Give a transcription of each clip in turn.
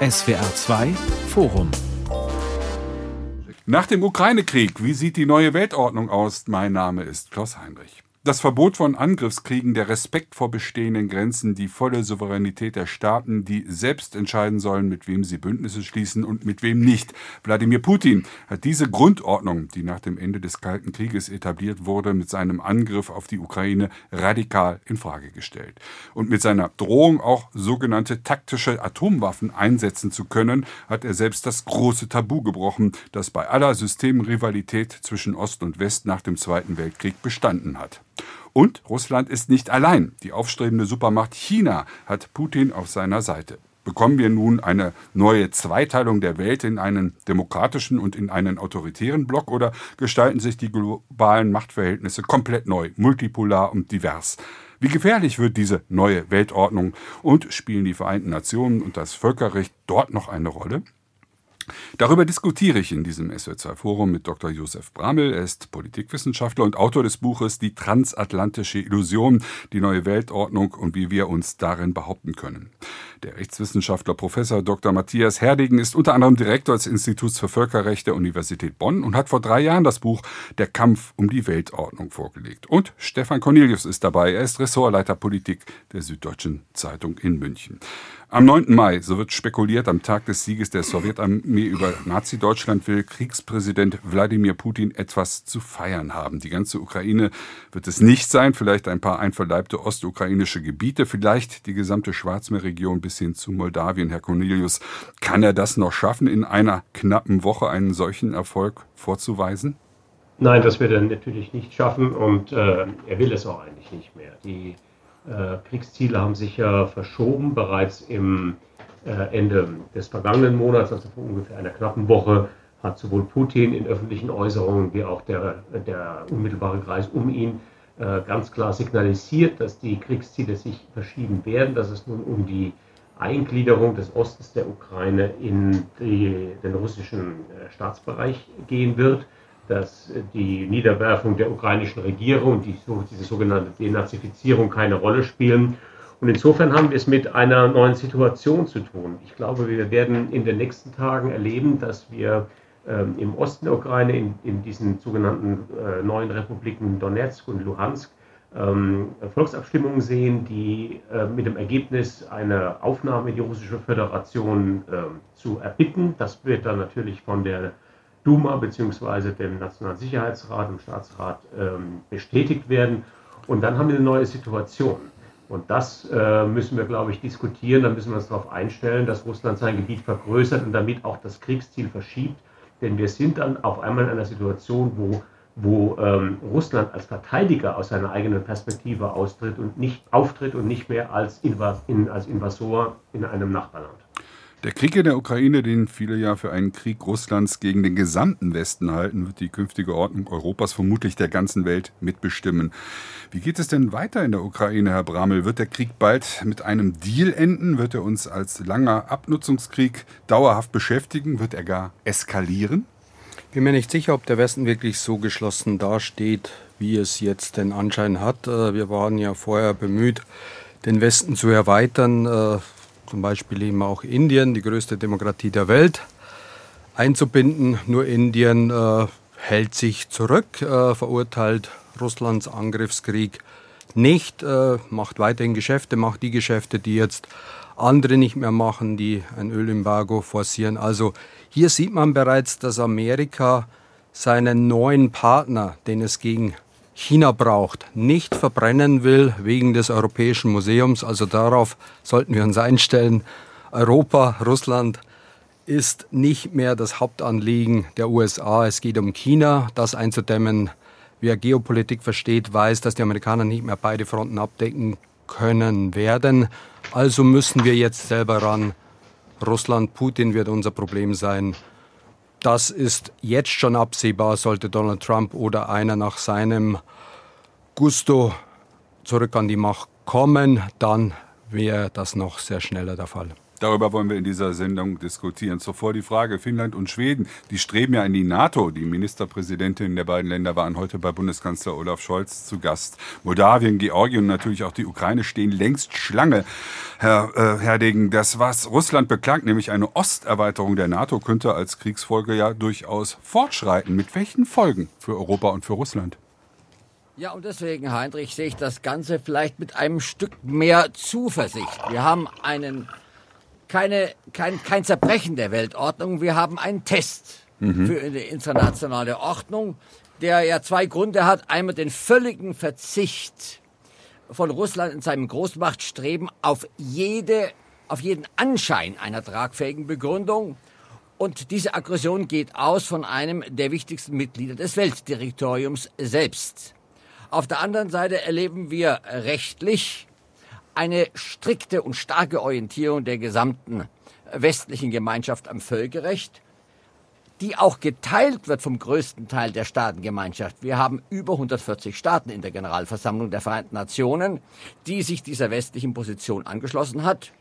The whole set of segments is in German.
SWR 2 Forum nach dem Ukraine-Krieg, wie sieht die neue Weltordnung aus? Mein Name ist Klaus Heinrich. Das Verbot von Angriffskriegen, der Respekt vor bestehenden Grenzen, die volle Souveränität der Staaten, die selbst entscheiden sollen, mit wem sie Bündnisse schließen und mit wem nicht. Wladimir Putin hat diese Grundordnung, die nach dem Ende des Kalten Krieges etabliert wurde, mit seinem Angriff auf die Ukraine radikal in Frage gestellt. Und mit seiner Drohung auch sogenannte taktische Atomwaffen einsetzen zu können, hat er selbst das große Tabu gebrochen, das bei aller Systemrivalität zwischen Ost und West nach dem Zweiten Weltkrieg bestanden hat. Und Russland ist nicht allein. Die aufstrebende Supermacht China hat Putin auf seiner Seite. Bekommen wir nun eine neue Zweiteilung der Welt in einen demokratischen und in einen autoritären Block oder gestalten sich die globalen Machtverhältnisse komplett neu, multipolar und divers? Wie gefährlich wird diese neue Weltordnung und spielen die Vereinten Nationen und das Völkerrecht dort noch eine Rolle? Darüber diskutiere ich in diesem SWR2-Forum mit Dr. Josef Bramel. Er ist Politikwissenschaftler und Autor des Buches Die transatlantische Illusion, die neue Weltordnung und wie wir uns darin behaupten können. Der Rechtswissenschaftler Professor Dr. Matthias Herdegen ist unter anderem Direktor des Instituts für Völkerrecht der Universität Bonn und hat vor drei Jahren das Buch Der Kampf um die Weltordnung vorgelegt. Und Stefan Cornelius ist dabei. Er ist Ressortleiter Politik der Süddeutschen Zeitung in München. Am 9. Mai, so wird spekuliert, am Tag des Sieges der Sowjetarmee über Nazi-Deutschland will Kriegspräsident Wladimir Putin etwas zu feiern haben. Die ganze Ukraine wird es nicht sein, vielleicht ein paar einverleibte ostukrainische Gebiete, vielleicht die gesamte Schwarzmeerregion bis hin zu Moldawien. Herr Cornelius, kann er das noch schaffen, in einer knappen Woche einen solchen Erfolg vorzuweisen? Nein, das wird er natürlich nicht schaffen und äh, er will es auch eigentlich nicht mehr. Die äh, Kriegsziele haben sich ja verschoben. Bereits im äh, Ende des vergangenen Monats, also vor ungefähr einer knappen Woche, hat sowohl Putin in öffentlichen Äußerungen wie auch der, der unmittelbare Kreis um ihn äh, ganz klar signalisiert, dass die Kriegsziele sich verschieben werden, dass es nun um die Eingliederung des Ostens der Ukraine in die, den russischen Staatsbereich gehen wird dass die Niederwerfung der ukrainischen Regierung, die, diese sogenannte Denazifizierung keine Rolle spielen. Und insofern haben wir es mit einer neuen Situation zu tun. Ich glaube, wir werden in den nächsten Tagen erleben, dass wir ähm, im Osten der Ukraine, in, in diesen sogenannten äh, neuen Republiken Donetsk und Luhansk, ähm, Volksabstimmungen sehen, die äh, mit dem Ergebnis eine Aufnahme in die russische Föderation äh, zu erbitten. Das wird dann natürlich von der Duma bzw. dem Nationalen Sicherheitsrat, dem Staatsrat ähm, bestätigt werden. Und dann haben wir eine neue Situation. Und das äh, müssen wir, glaube ich, diskutieren. Da müssen wir uns darauf einstellen, dass Russland sein Gebiet vergrößert und damit auch das Kriegsziel verschiebt. Denn wir sind dann auf einmal in einer Situation, wo, wo ähm, Russland als Verteidiger aus seiner eigenen Perspektive austritt und nicht auftritt und nicht mehr als, Invas in, als Invasor in einem Nachbarland. Der Krieg in der Ukraine, den viele ja für einen Krieg Russlands gegen den gesamten Westen halten, wird die künftige Ordnung Europas vermutlich der ganzen Welt mitbestimmen. Wie geht es denn weiter in der Ukraine, Herr Bramel? Wird der Krieg bald mit einem Deal enden? Wird er uns als langer Abnutzungskrieg dauerhaft beschäftigen? Wird er gar eskalieren? Bin mir nicht sicher, ob der Westen wirklich so geschlossen dasteht, wie es jetzt den Anschein hat. Äh, wir waren ja vorher bemüht, den Westen zu erweitern äh, zum Beispiel eben auch Indien, die größte Demokratie der Welt, einzubinden. Nur Indien äh, hält sich zurück, verurteilt Russlands Angriffskrieg nicht, macht weiterhin Geschäfte, macht die Geschäfte, die jetzt andere nicht mehr machen, die ein Ölembargo forcieren. Also hier sieht man bereits, dass Amerika seinen neuen Partner, den es gegen China braucht, nicht verbrennen will wegen des Europäischen Museums. Also darauf sollten wir uns einstellen. Europa, Russland ist nicht mehr das Hauptanliegen der USA. Es geht um China, das einzudämmen. Wer Geopolitik versteht, weiß, dass die Amerikaner nicht mehr beide Fronten abdecken können werden. Also müssen wir jetzt selber ran. Russland, Putin wird unser Problem sein. Das ist jetzt schon absehbar, sollte Donald Trump oder einer nach seinem Gusto zurück an die Macht kommen, dann wäre das noch sehr schneller der Fall. Darüber wollen wir in dieser Sendung diskutieren. Zuvor die Frage, Finnland und Schweden, die streben ja in die NATO. Die Ministerpräsidentinnen der beiden Länder waren heute bei Bundeskanzler Olaf Scholz zu Gast. Moldawien, Georgien und natürlich auch die Ukraine stehen längst Schlange. Herr äh, Herdegen, das, was Russland beklagt, nämlich eine Osterweiterung der NATO, könnte als Kriegsfolge ja durchaus fortschreiten. Mit welchen Folgen für Europa und für Russland? Ja, und deswegen, Heinrich, sehe ich das Ganze vielleicht mit einem Stück mehr Zuversicht. Wir haben einen keine, kein, kein Zerbrechen der Weltordnung. Wir haben einen Test mhm. für eine internationale Ordnung, der ja zwei Gründe hat. Einmal den völligen Verzicht von Russland in seinem Großmachtstreben auf jede, auf jeden Anschein einer tragfähigen Begründung. Und diese Aggression geht aus von einem der wichtigsten Mitglieder des Weltdirektoriums selbst. Auf der anderen Seite erleben wir rechtlich eine strikte und starke Orientierung der gesamten westlichen Gemeinschaft am Völkerrecht, die auch geteilt wird vom größten Teil der Staatengemeinschaft. Wir haben über 140 Staaten in der Generalversammlung der Vereinten Nationen, die sich dieser westlichen Position angeschlossen hat.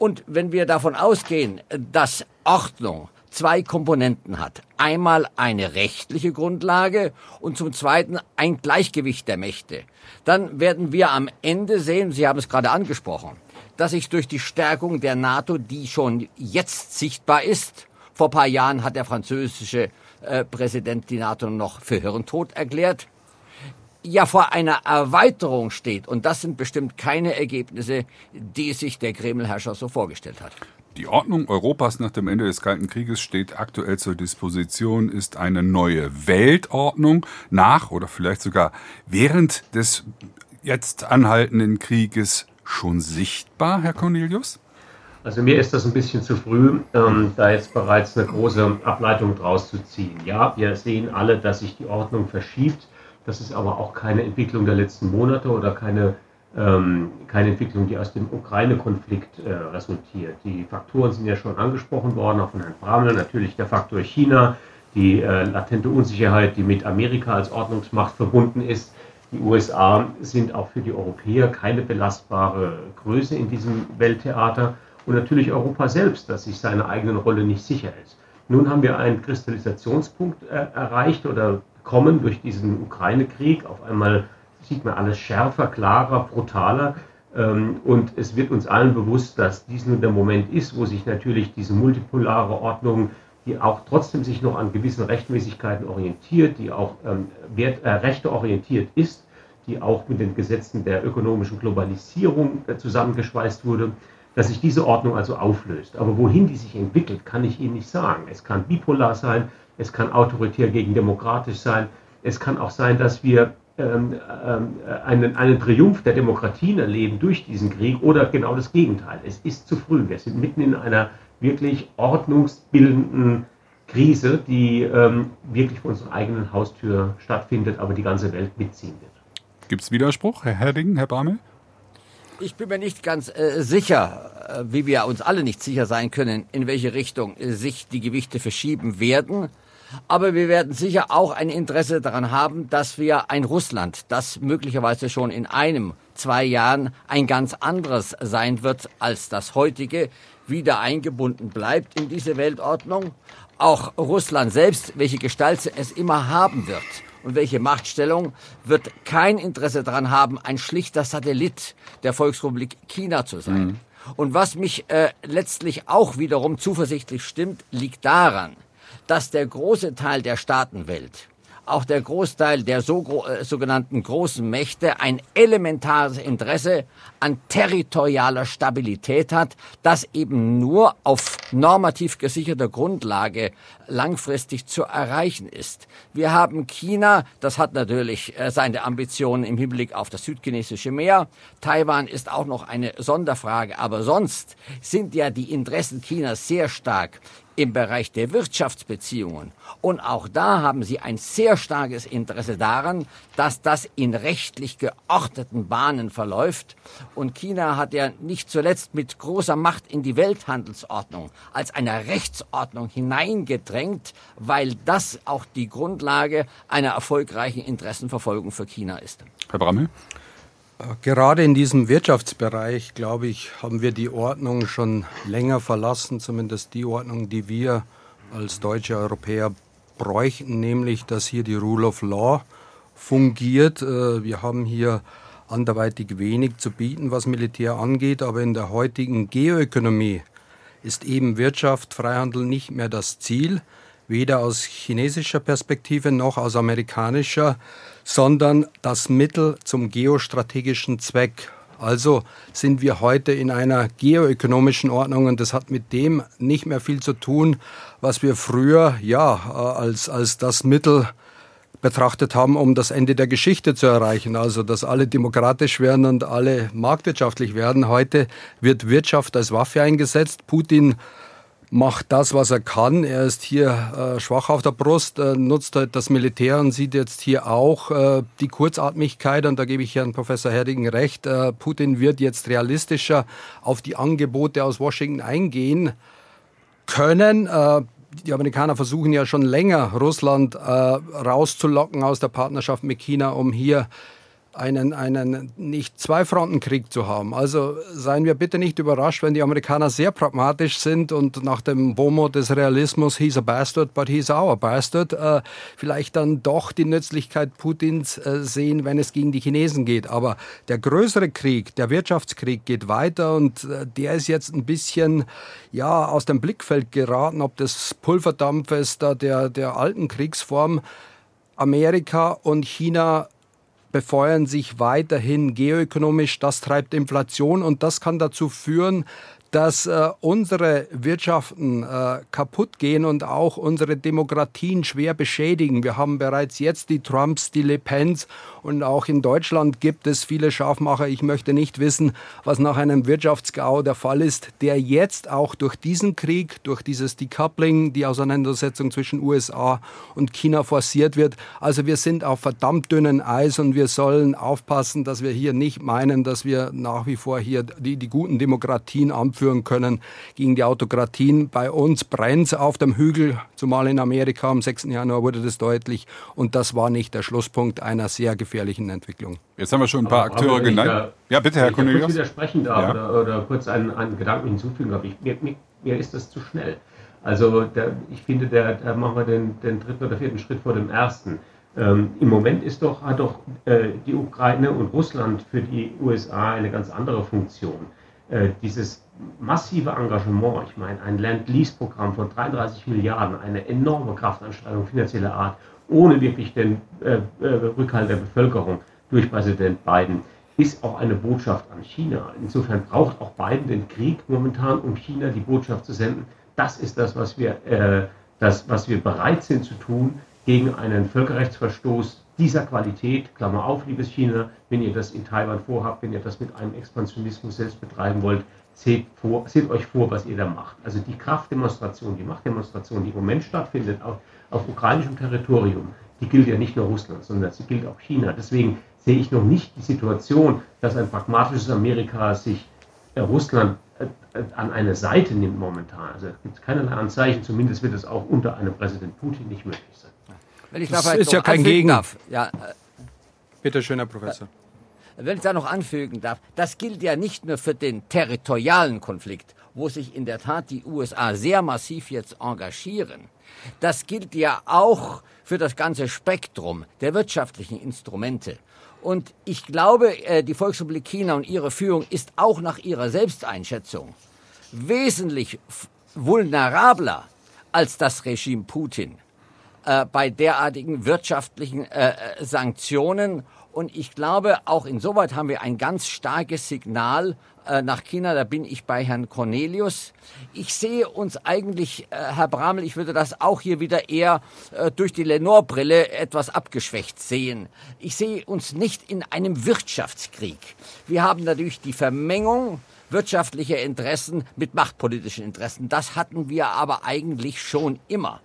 Und wenn wir davon ausgehen, dass Ordnung zwei Komponenten hat. Einmal eine rechtliche Grundlage und zum Zweiten ein Gleichgewicht der Mächte. Dann werden wir am Ende sehen, Sie haben es gerade angesprochen, dass sich durch die Stärkung der NATO, die schon jetzt sichtbar ist, vor paar Jahren hat der französische äh, Präsident die NATO noch für Hirntod erklärt, ja vor einer Erweiterung steht. Und das sind bestimmt keine Ergebnisse, die sich der Kremlherrscher so vorgestellt hat. Die Ordnung Europas nach dem Ende des Kalten Krieges steht aktuell zur Disposition, ist eine neue Weltordnung nach oder vielleicht sogar während des jetzt anhaltenden Krieges schon sichtbar, Herr Cornelius? Also mir ist das ein bisschen zu früh, ähm, da jetzt bereits eine große Ableitung draus zu ziehen. Ja, wir sehen alle, dass sich die Ordnung verschiebt. Das ist aber auch keine Entwicklung der letzten Monate oder keine ähm, keine Entwicklung, die aus dem Ukraine-Konflikt äh, resultiert. Die Faktoren sind ja schon angesprochen worden, auch von Herrn Bramel. Natürlich der Faktor China, die äh, latente Unsicherheit, die mit Amerika als Ordnungsmacht verbunden ist. Die USA sind auch für die Europäer keine belastbare Größe in diesem Welttheater. Und natürlich Europa selbst, das sich seiner eigenen Rolle nicht sicher ist. Nun haben wir einen Kristallisationspunkt äh, erreicht oder kommen durch diesen Ukraine-Krieg. Auf einmal sieht man alles schärfer, klarer, brutaler. Ähm, und es wird uns allen bewusst, dass dies nun der Moment ist, wo sich natürlich diese multipolare Ordnung, die auch trotzdem sich noch an gewissen Rechtmäßigkeiten orientiert, die auch ähm, Wert, äh, Rechte orientiert ist, die auch mit den Gesetzen der ökonomischen Globalisierung äh, zusammengeschweißt wurde, dass sich diese Ordnung also auflöst. Aber wohin die sich entwickelt, kann ich Ihnen nicht sagen. Es kann bipolar sein, es kann autoritär gegen demokratisch sein, es kann auch sein, dass wir einen, einen Triumph der Demokratien erleben durch diesen Krieg oder genau das Gegenteil. Es ist zu früh. Wir sind mitten in einer wirklich ordnungsbildenden Krise, die ähm, wirklich vor unserer eigenen Haustür stattfindet, aber die ganze Welt mitziehen wird. Gibt es Widerspruch, Herr Herding, Herr Bramel? Ich bin mir nicht ganz äh, sicher, äh, wie wir uns alle nicht sicher sein können, in welche Richtung äh, sich die Gewichte verschieben werden. Aber wir werden sicher auch ein Interesse daran haben, dass wir ein Russland, das möglicherweise schon in einem, zwei Jahren ein ganz anderes sein wird als das heutige, wieder eingebunden bleibt in diese Weltordnung. Auch Russland selbst, welche Gestalt es immer haben wird und welche Machtstellung, wird kein Interesse daran haben, ein schlichter Satellit der Volksrepublik China zu sein. Mhm. Und was mich äh, letztlich auch wiederum zuversichtlich stimmt, liegt daran, dass der große Teil der Staatenwelt, auch der Großteil der so, äh, sogenannten großen Mächte ein elementares Interesse an territorialer Stabilität hat, das eben nur auf normativ gesicherter Grundlage langfristig zu erreichen ist. Wir haben China, das hat natürlich äh, seine Ambitionen im Hinblick auf das südchinesische Meer. Taiwan ist auch noch eine Sonderfrage, aber sonst sind ja die Interessen Chinas sehr stark im Bereich der Wirtschaftsbeziehungen. Und auch da haben sie ein sehr starkes Interesse daran, dass das in rechtlich geordneten Bahnen verläuft. Und China hat ja nicht zuletzt mit großer Macht in die Welthandelsordnung als einer Rechtsordnung hineingedrängt, weil das auch die Grundlage einer erfolgreichen Interessenverfolgung für China ist. Herr Brammel? Gerade in diesem Wirtschaftsbereich, glaube ich, haben wir die Ordnung schon länger verlassen, zumindest die Ordnung, die wir als deutsche Europäer bräuchten, nämlich dass hier die Rule of Law fungiert. Äh, wir haben hier anderweitig wenig zu bieten, was Militär angeht, aber in der heutigen Geoökonomie ist eben Wirtschaft, Freihandel nicht mehr das Ziel, weder aus chinesischer Perspektive noch aus amerikanischer sondern das Mittel zum geostrategischen Zweck. Also sind wir heute in einer geoökonomischen Ordnung und das hat mit dem nicht mehr viel zu tun, was wir früher ja als, als das Mittel betrachtet haben, um das Ende der Geschichte zu erreichen. Also, dass alle demokratisch werden und alle marktwirtschaftlich werden. Heute wird Wirtschaft als Waffe eingesetzt. Putin macht das, was er kann. Er ist hier äh, schwach auf der Brust, äh, nutzt halt das Militär und sieht jetzt hier auch äh, die Kurzatmigkeit. Und da gebe ich Herrn Professor Herdigen recht. Äh, Putin wird jetzt realistischer auf die Angebote aus Washington eingehen können. Äh, die Amerikaner versuchen ja schon länger, Russland äh, rauszulocken aus der Partnerschaft mit China, um hier einen, einen nicht Zwei-Fronten-Krieg zu haben. Also seien wir bitte nicht überrascht, wenn die Amerikaner sehr pragmatisch sind und nach dem Bomo des Realismus, he's a bastard, but he's our bastard, äh, vielleicht dann doch die Nützlichkeit Putins äh, sehen, wenn es gegen die Chinesen geht. Aber der größere Krieg, der Wirtschaftskrieg geht weiter und äh, der ist jetzt ein bisschen ja, aus dem Blickfeld geraten, ob des Pulverdampfes da der, der alten Kriegsform Amerika und China befeuern sich weiterhin geoökonomisch. Das treibt Inflation und das kann dazu führen, dass äh, unsere Wirtschaften äh, kaputt gehen und auch unsere Demokratien schwer beschädigen. Wir haben bereits jetzt die Trumps, die Le Pens und auch in Deutschland gibt es viele Scharfmacher. Ich möchte nicht wissen, was nach einem Wirtschaftsgau der Fall ist, der jetzt auch durch diesen Krieg, durch dieses Decoupling, die Auseinandersetzung zwischen USA und China forciert wird. Also wir sind auf verdammt dünnen Eis und wir sollen aufpassen, dass wir hier nicht meinen, dass wir nach wie vor hier die, die guten Demokratien anführen führen können gegen die Autokratien. Bei uns brennt auf dem Hügel, zumal in Amerika am 6. Januar wurde das deutlich. Und das war nicht der Schlusspunkt einer sehr gefährlichen Entwicklung. Jetzt haben wir schon ein paar aber, Akteure genannt. Ja, bitte, Herr Cornelius. Kurz widersprechen darf ja. oder, oder, kurz einen, einen Gedanken hinzufügen darf. Ich, mir, mir, mir ist das zu schnell. Also der, ich finde, da machen wir den, den dritten oder vierten Schritt vor dem ersten. Ähm, Im Moment ist doch, hat doch äh, die Ukraine und Russland für die USA eine ganz andere Funktion. Äh, dieses massive Engagement, ich meine ein Land-Lease-Programm von 33 Milliarden, eine enorme Kraftanstrengung finanzieller Art, ohne wirklich den äh, äh, Rückhalt der Bevölkerung durch Präsident Biden, ist auch eine Botschaft an China. Insofern braucht auch Biden den Krieg momentan, um China die Botschaft zu senden. Das ist das, was wir, äh, das, was wir bereit sind zu tun gegen einen Völkerrechtsverstoß dieser Qualität, Klammer auf, liebes China, wenn ihr das in Taiwan vorhabt, wenn ihr das mit einem Expansionismus selbst betreiben wollt, seht, vor, seht euch vor, was ihr da macht. Also die Kraftdemonstration, die Machtdemonstration, die im Moment stattfindet auf, auf ukrainischem Territorium, die gilt ja nicht nur Russland, sondern sie gilt auch China. Deswegen sehe ich noch nicht die Situation, dass ein pragmatisches Amerika sich äh, Russland äh, an eine Seite nimmt momentan. Also es gibt keinerlei Anzeichen, zumindest wird es auch unter einem Präsident Putin nicht möglich sein. Wenn ich das da ist ja kein Gegen. Darf. Ja, äh, Bitte schön, Herr Professor. Äh, wenn ich da noch anfügen darf, das gilt ja nicht nur für den territorialen Konflikt, wo sich in der Tat die USA sehr massiv jetzt engagieren. Das gilt ja auch für das ganze Spektrum der wirtschaftlichen Instrumente. Und ich glaube, äh, die Volksrepublik China und ihre Führung ist auch nach ihrer Selbsteinschätzung wesentlich vulnerabler als das Regime Putin äh, bei derartigen wirtschaftlichen äh, äh, Sanktionen. Und ich glaube, auch insoweit haben wir ein ganz starkes Signal äh, nach China. Da bin ich bei Herrn Cornelius. Ich sehe uns eigentlich, äh, Herr Bramel, ich würde das auch hier wieder eher äh, durch die Lenore-Brille etwas abgeschwächt sehen. Ich sehe uns nicht in einem Wirtschaftskrieg. Wir haben natürlich die Vermengung wirtschaftlicher Interessen mit machtpolitischen Interessen. Das hatten wir aber eigentlich schon immer.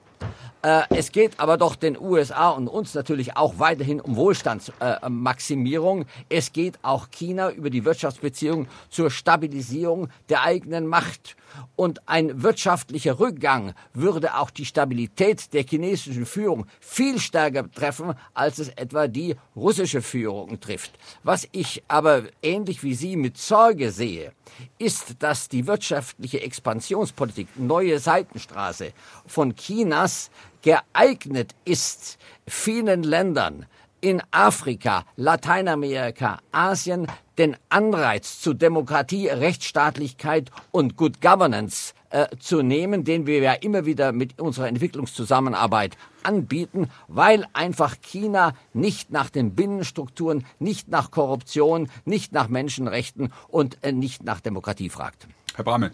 Äh, es geht aber doch den USA und uns natürlich auch weiterhin um Wohlstandsmaximierung. Es geht auch China über die Wirtschaftsbeziehungen zur Stabilisierung der eigenen Macht. Und ein wirtschaftlicher Rückgang würde auch die Stabilität der chinesischen Führung viel stärker treffen, als es etwa die russische Führung trifft. Was ich aber ähnlich wie Sie mit Sorge sehe, ist, dass die wirtschaftliche Expansionspolitik, neue Seitenstraße von Chinas geeignet ist, vielen Ländern in Afrika, Lateinamerika, Asien den Anreiz zu Demokratie, Rechtsstaatlichkeit und Good Governance äh, zu nehmen, den wir ja immer wieder mit unserer Entwicklungszusammenarbeit anbieten, weil einfach China nicht nach den Binnenstrukturen, nicht nach Korruption, nicht nach Menschenrechten und äh, nicht nach Demokratie fragt. Herr Bramel.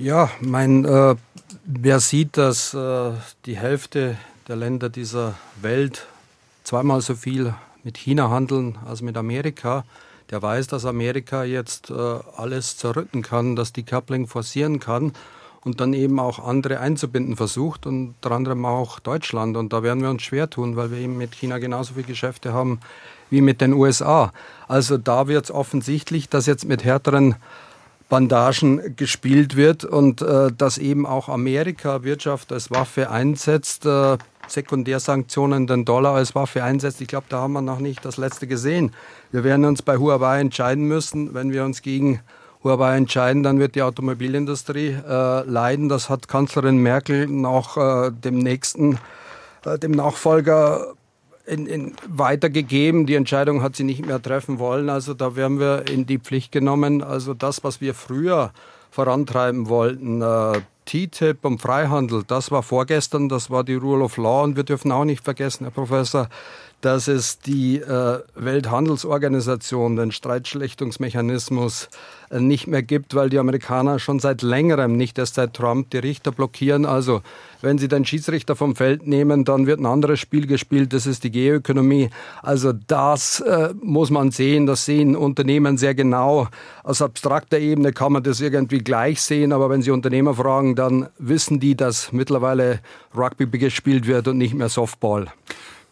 Ja, mein, äh, wer sieht, dass äh, die Hälfte der Länder dieser Welt zweimal so viel mit China handeln als mit Amerika, der weiß, dass Amerika jetzt äh, alles zerrütten kann, dass die Coupling forcieren kann und dann eben auch andere einzubinden versucht, und unter anderem auch Deutschland. Und da werden wir uns schwer tun, weil wir eben mit China genauso viele Geschäfte haben wie mit den USA. Also da wird es offensichtlich, dass jetzt mit härteren Bandagen gespielt wird und äh, dass eben auch Amerika Wirtschaft als Waffe einsetzt, äh, Sekundärsanktionen den Dollar als Waffe einsetzt. Ich glaube, da haben wir noch nicht das letzte gesehen. Wir werden uns bei Huawei entscheiden müssen. Wenn wir uns gegen Huawei entscheiden, dann wird die Automobilindustrie äh, leiden. Das hat Kanzlerin Merkel nach äh, dem nächsten, äh, dem Nachfolger in, in weitergegeben. Die Entscheidung hat sie nicht mehr treffen wollen. Also da werden wir in die Pflicht genommen. Also das, was wir früher vorantreiben wollten, äh, TTIP und Freihandel, das war vorgestern, das war die Rule of Law und wir dürfen auch nicht vergessen, Herr Professor, dass es die äh, Welthandelsorganisation, den Streitschlichtungsmechanismus, nicht mehr gibt, weil die Amerikaner schon seit längerem, nicht erst seit Trump, die Richter blockieren. Also wenn sie den Schiedsrichter vom Feld nehmen, dann wird ein anderes Spiel gespielt, das ist die Geoökonomie. Also das äh, muss man sehen, das sehen Unternehmen sehr genau. Aus abstrakter Ebene kann man das irgendwie gleich sehen, aber wenn Sie Unternehmer fragen, dann wissen die, dass mittlerweile Rugby gespielt wird und nicht mehr Softball.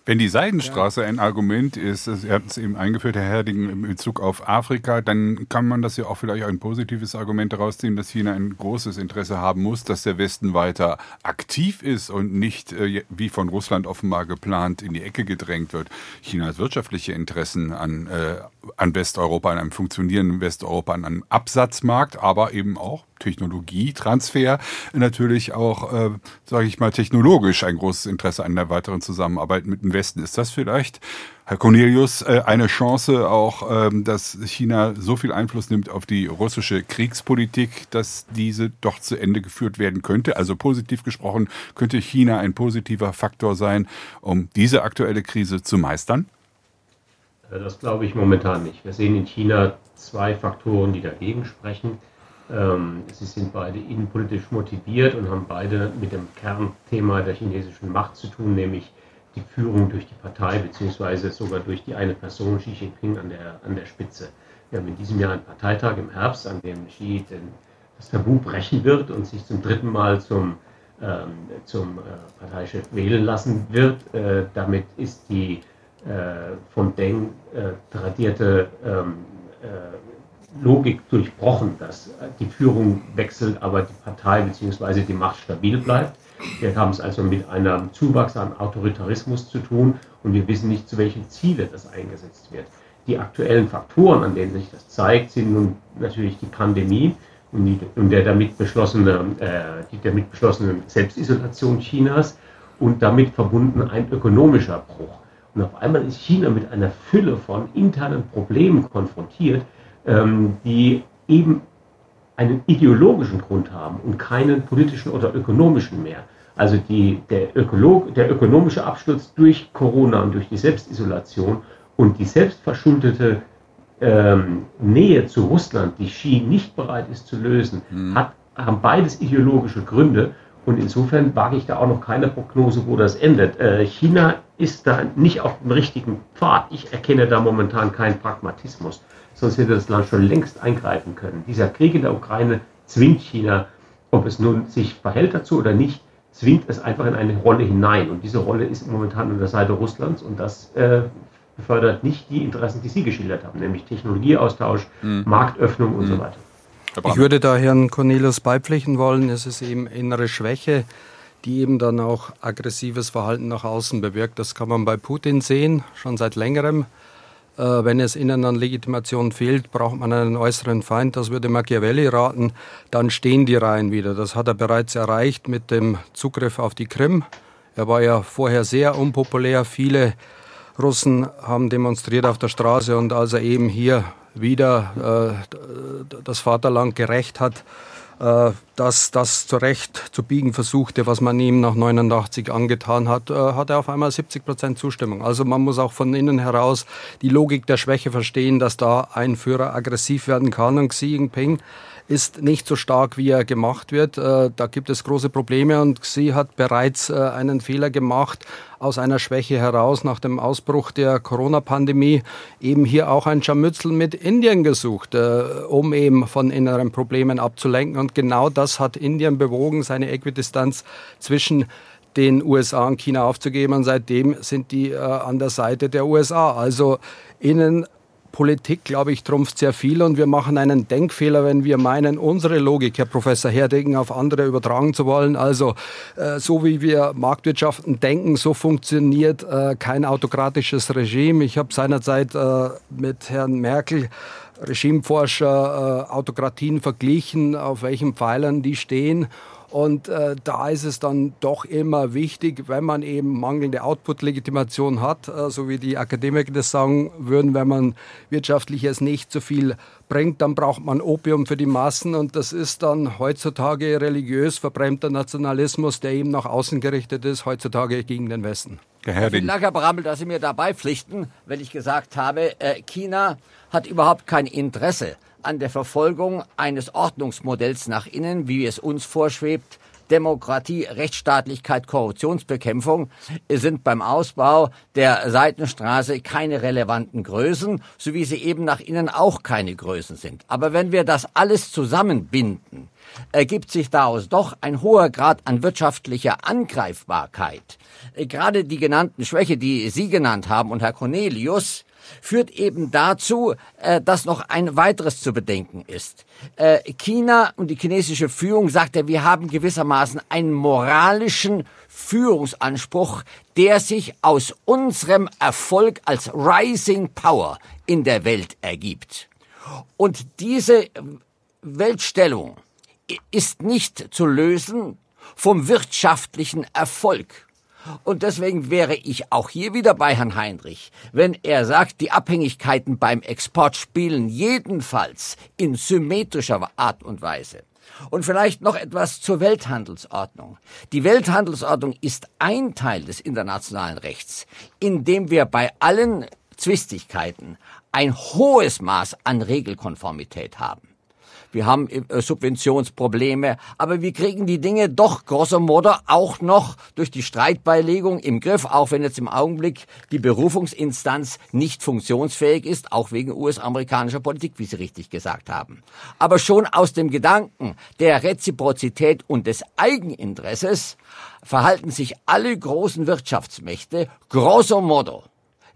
Wenn die Seidenstraße ja. ein Argument ist, Sie hatten es eben eingeführt, Herr Herding, in Bezug auf Afrika, dann kann man das ja auch vielleicht ein positives Argument daraus ziehen, dass China ein großes Interesse haben muss, dass der Westen weiter aktiv ist und nicht, äh, wie von Russland offenbar geplant, in die Ecke gedrängt wird. China hat wirtschaftliche Interessen an, äh, an Westeuropa, an einem funktionierenden Westeuropa, an einem Absatzmarkt, aber eben auch Technologietransfer, natürlich auch, äh, sage ich mal, technologisch ein großes Interesse an der weiteren Zusammenarbeit mit dem Westen. Ist das vielleicht, Herr Cornelius, äh, eine Chance auch, ähm, dass China so viel Einfluss nimmt auf die russische Kriegspolitik, dass diese doch zu Ende geführt werden könnte? Also positiv gesprochen, könnte China ein positiver Faktor sein, um diese aktuelle Krise zu meistern? Äh, das glaube ich momentan nicht. Wir sehen in China zwei Faktoren, die dagegen sprechen. Ähm, sie sind beide innenpolitisch motiviert und haben beide mit dem Kernthema der chinesischen Macht zu tun, nämlich die Führung durch die Partei beziehungsweise sogar durch die eine Person Xi Jinping an der, an der Spitze. Wir haben in diesem Jahr einen Parteitag im Herbst, an dem Xi den, das Tabu brechen wird und sich zum dritten Mal zum, ähm, zum äh, Parteichef wählen lassen wird. Äh, damit ist die äh, von Deng äh, tradierte ähm, äh, Logik durchbrochen, dass die Führung wechselt, aber die Partei bzw. die Macht stabil bleibt. Wir haben es also mit einem Zuwachs an Autoritarismus zu tun und wir wissen nicht, zu welchen Zielen das eingesetzt wird. Die aktuellen Faktoren, an denen sich das zeigt, sind nun natürlich die Pandemie und, die, und der, damit beschlossene, äh, die damit beschlossene Selbstisolation Chinas und damit verbunden ein ökonomischer Bruch. Und auf einmal ist China mit einer Fülle von internen Problemen konfrontiert, ähm, die eben einen ideologischen Grund haben und keinen politischen oder ökonomischen mehr. Also die, der, Ökolog, der ökonomische Absturz durch Corona und durch die Selbstisolation und die selbstverschuldete ähm, Nähe zu Russland, die Xi nicht bereit ist zu lösen, mhm. hat, haben beides ideologische Gründe. Und insofern wage ich da auch noch keine Prognose, wo das endet. Äh, China ist da nicht auf dem richtigen Pfad. Ich erkenne da momentan keinen Pragmatismus sonst hätte das Land schon längst eingreifen können. Dieser Krieg in der Ukraine zwingt China, ob es nun sich verhält dazu oder nicht, zwingt es einfach in eine Rolle hinein. Und diese Rolle ist momentan an der Seite Russlands und das äh, befördert nicht die Interessen, die Sie geschildert haben, nämlich Technologieaustausch, mhm. Marktöffnung und mhm. so weiter. Ich würde da Herrn Cornelius beipflichten wollen. Es ist eben innere Schwäche, die eben dann auch aggressives Verhalten nach außen bewirkt. Das kann man bei Putin sehen, schon seit längerem. Äh, wenn es innen an Legitimation fehlt, braucht man einen äußeren Feind. Das würde Machiavelli raten. Dann stehen die Reihen wieder. Das hat er bereits erreicht mit dem Zugriff auf die Krim. Er war ja vorher sehr unpopulär. Viele Russen haben demonstriert auf der Straße und als er eben hier wieder äh, das Vaterland gerecht hat, dass das zu Recht zu biegen versuchte, was man ihm nach 89 angetan hat, äh, hat er auf einmal 70 Prozent Zustimmung. Also man muss auch von innen heraus die Logik der Schwäche verstehen, dass da ein Führer aggressiv werden kann und Xi Jinping ist nicht so stark, wie er gemacht wird. Äh, da gibt es große Probleme und Xi hat bereits äh, einen Fehler gemacht aus einer Schwäche heraus nach dem Ausbruch der Corona-Pandemie eben hier auch ein Scharmützel mit Indien gesucht, äh, um eben von inneren Problemen abzulenken. Und genau das hat Indien bewogen, seine Äquidistanz zwischen den USA und China aufzugeben. Und seitdem sind die äh, an der Seite der USA. Also innen Politik, glaube ich, trumpft sehr viel und wir machen einen Denkfehler, wenn wir meinen, unsere Logik, Herr Professor Herdegen, auf andere übertragen zu wollen. Also äh, so wie wir Marktwirtschaften denken, so funktioniert äh, kein autokratisches Regime. Ich habe seinerzeit äh, mit Herrn Merkel Regimeforscher äh, Autokratien verglichen, auf welchen Pfeilern die stehen. Und äh, da ist es dann doch immer wichtig, wenn man eben mangelnde Output-Legitimation hat, äh, so wie die Akademiker das sagen würden, wenn man wirtschaftliches nicht so viel bringt, dann braucht man Opium für die Massen und das ist dann heutzutage religiös verbrämter Nationalismus, der eben nach außen gerichtet ist, heutzutage gegen den Westen. Vielen Dank, Herr Brammel, dass Sie mir dabei pflichten, wenn ich gesagt habe, äh, China hat überhaupt kein Interesse an der Verfolgung eines Ordnungsmodells nach innen, wie es uns vorschwebt, Demokratie, Rechtsstaatlichkeit, Korruptionsbekämpfung sind beim Ausbau der Seitenstraße keine relevanten Größen, so wie sie eben nach innen auch keine Größen sind. Aber wenn wir das alles zusammenbinden, ergibt sich daraus doch ein hoher Grad an wirtschaftlicher Angreifbarkeit. Gerade die genannten Schwäche, die Sie genannt haben und Herr Cornelius, führt eben dazu, äh, dass noch ein weiteres zu bedenken ist. Äh, China und die chinesische Führung sagt ja, wir haben gewissermaßen einen moralischen Führungsanspruch, der sich aus unserem Erfolg als Rising Power in der Welt ergibt. Und diese Weltstellung ist nicht zu lösen vom wirtschaftlichen Erfolg. Und deswegen wäre ich auch hier wieder bei Herrn Heinrich, wenn er sagt, die Abhängigkeiten beim Export spielen jedenfalls in symmetrischer Art und Weise. Und vielleicht noch etwas zur Welthandelsordnung. Die Welthandelsordnung ist ein Teil des internationalen Rechts, in dem wir bei allen Zwistigkeiten ein hohes Maß an Regelkonformität haben wir haben äh, Subventionsprobleme, aber wir kriegen die Dinge doch grosso modo auch noch durch die Streitbeilegung im Griff, auch wenn jetzt im Augenblick die Berufungsinstanz nicht funktionsfähig ist, auch wegen US-amerikanischer Politik, wie Sie richtig gesagt haben. Aber schon aus dem Gedanken der Reziprozität und des Eigeninteresses verhalten sich alle großen Wirtschaftsmächte grosso modo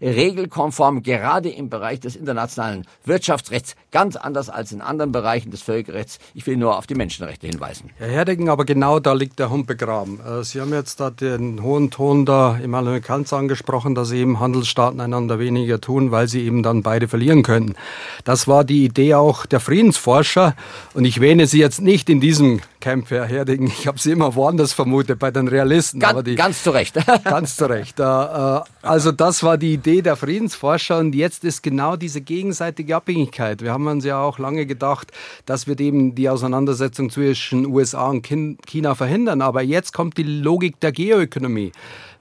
regelkonform, gerade im Bereich des internationalen Wirtschaftsrechts, ganz anders als in anderen Bereichen des Völkerrechts. Ich will nur auf die Menschenrechte hinweisen. Herr Herdegen, aber genau da liegt der Hund begraben. Äh, Sie haben jetzt da den hohen Ton da Immanuel Kant angesprochen, dass eben Handelsstaaten einander weniger tun, weil sie eben dann beide verlieren könnten. Das war die Idee auch der Friedensforscher und ich wähne sie jetzt nicht in diesem Camp, Herding. Ich habe sie immer woanders vermutet, bei den Realisten. Ganz, aber die, ganz zu Recht. ganz zu Recht. Äh, also das war die Idee der Friedensforscher und jetzt ist genau diese gegenseitige Abhängigkeit. Wir haben uns ja auch lange gedacht, das wird eben die Auseinandersetzung zwischen USA und China verhindern. Aber jetzt kommt die Logik der Geoökonomie.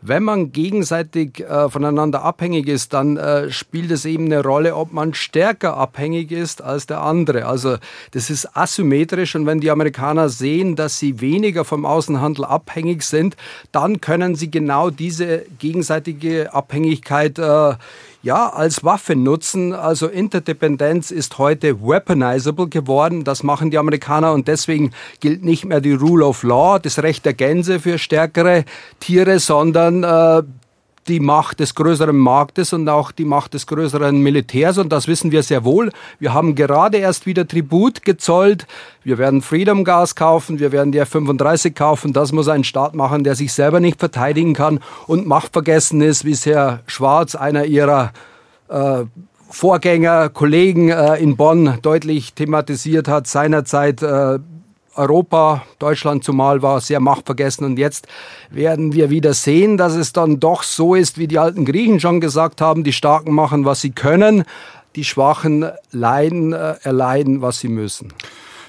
Wenn man gegenseitig äh, voneinander abhängig ist, dann äh, spielt es eben eine Rolle, ob man stärker abhängig ist als der andere. Also das ist asymmetrisch und wenn die Amerikaner sehen, dass sie weniger vom Außenhandel abhängig sind, dann können sie genau diese gegenseitige Abhängigkeit äh, ja, als Waffe nutzen. Also Interdependenz ist heute weaponizable geworden. Das machen die Amerikaner und deswegen gilt nicht mehr die Rule of Law, das Recht der Gänse für stärkere Tiere, sondern äh, die Macht des größeren Marktes und auch die Macht des größeren Militärs. Und das wissen wir sehr wohl. Wir haben gerade erst wieder Tribut gezollt. Wir werden Freedom Gas kaufen, wir werden die F-35 kaufen. Das muss ein Staat machen, der sich selber nicht verteidigen kann und machtvergessen ist, wie es Herr Schwarz, einer ihrer äh, Vorgänger, Kollegen äh, in Bonn deutlich thematisiert hat, seinerzeit äh, Europa, Deutschland zumal war sehr machtvergessen. Und jetzt werden wir wieder sehen, dass es dann doch so ist, wie die alten Griechen schon gesagt haben, die Starken machen, was sie können, die Schwachen leiden, äh, erleiden, was sie müssen.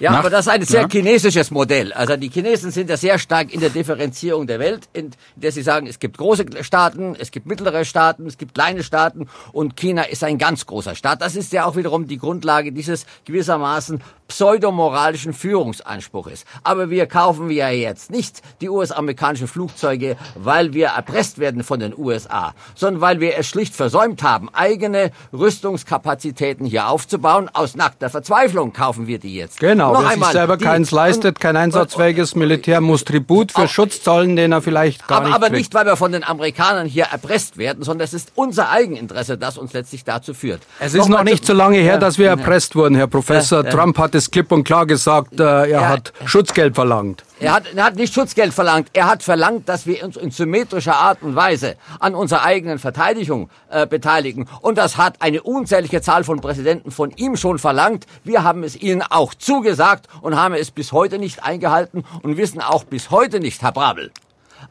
Ja, Nach, aber das ist ein sehr ja. chinesisches Modell. Also die Chinesen sind ja sehr stark in der Differenzierung der Welt, in der sie sagen, es gibt große Staaten, es gibt mittlere Staaten, es gibt kleine Staaten und China ist ein ganz großer Staat. Das ist ja auch wiederum die Grundlage dieses gewissermaßen pseudomoralischen Führungsanspruches. Aber wir kaufen ja jetzt nicht die US-amerikanischen Flugzeuge, weil wir erpresst werden von den USA, sondern weil wir es schlicht versäumt haben, eigene Rüstungskapazitäten hier aufzubauen. Aus nackter Verzweiflung kaufen wir die jetzt. Genau, wer einmal, sich selber die, keins leistet, kein einsatzfähiges Militär, muss Tribut für auch, Schutz zollen, den er vielleicht gar aber, nicht Aber kriegt. nicht, weil wir von den Amerikanern hier erpresst werden, sondern es ist unser Eigeninteresse, das uns letztlich dazu führt. Es ist noch, noch nicht so lange her, dass wir erpresst wurden, Herr Professor. Trump hat es klipp und klar gesagt, äh, er, hat Schutzgeld verlangt. Er hat, er hat nicht Schutzgeld verlangt. Er hat verlangt, dass wir uns in symmetrischer Art und Weise an unserer eigenen Verteidigung äh, beteiligen. Und das hat eine unzählige Zahl von Präsidenten von ihm schon verlangt. Wir haben es ihnen auch zugesagt und haben es bis heute nicht eingehalten und wissen auch bis heute nicht, Herr Brabel,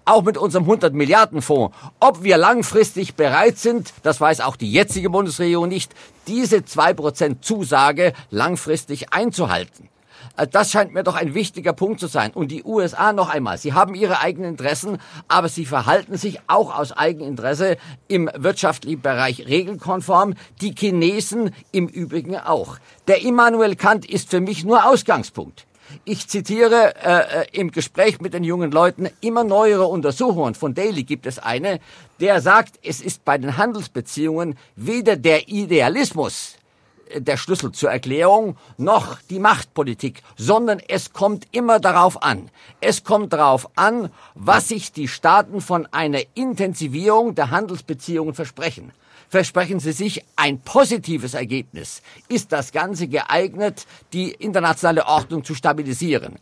auch mit unserem 100 Milliarden Fonds. Ob wir langfristig bereit sind, das weiß auch die jetzige Bundesregierung nicht, diese 2% Zusage langfristig einzuhalten. Äh, das scheint mir doch ein wichtiger Punkt zu sein. Und die USA noch einmal, sie haben ihre eigenen Interessen, aber sie verhalten sich auch aus Eigeninteresse im wirtschaftlichen Bereich regelkonform. Die Chinesen im Übrigen auch. Der Immanuel Kant ist für mich nur Ausgangspunkt. Ich zitiere äh, äh, im Gespräch mit den jungen Leuten immer neuere Untersuchungen. Von Daly gibt es eine, der sagt, es ist bei den Handelsbeziehungen weder der Idealismus der Schlüssel zur Erklärung, noch die Machtpolitik, sondern es kommt immer darauf an. Es kommt darauf an, was sich die Staaten von einer Intensivierung der Handelsbeziehungen versprechen versprechen Sie sich ein positives Ergebnis. Ist das Ganze geeignet, die internationale Ordnung zu stabilisieren?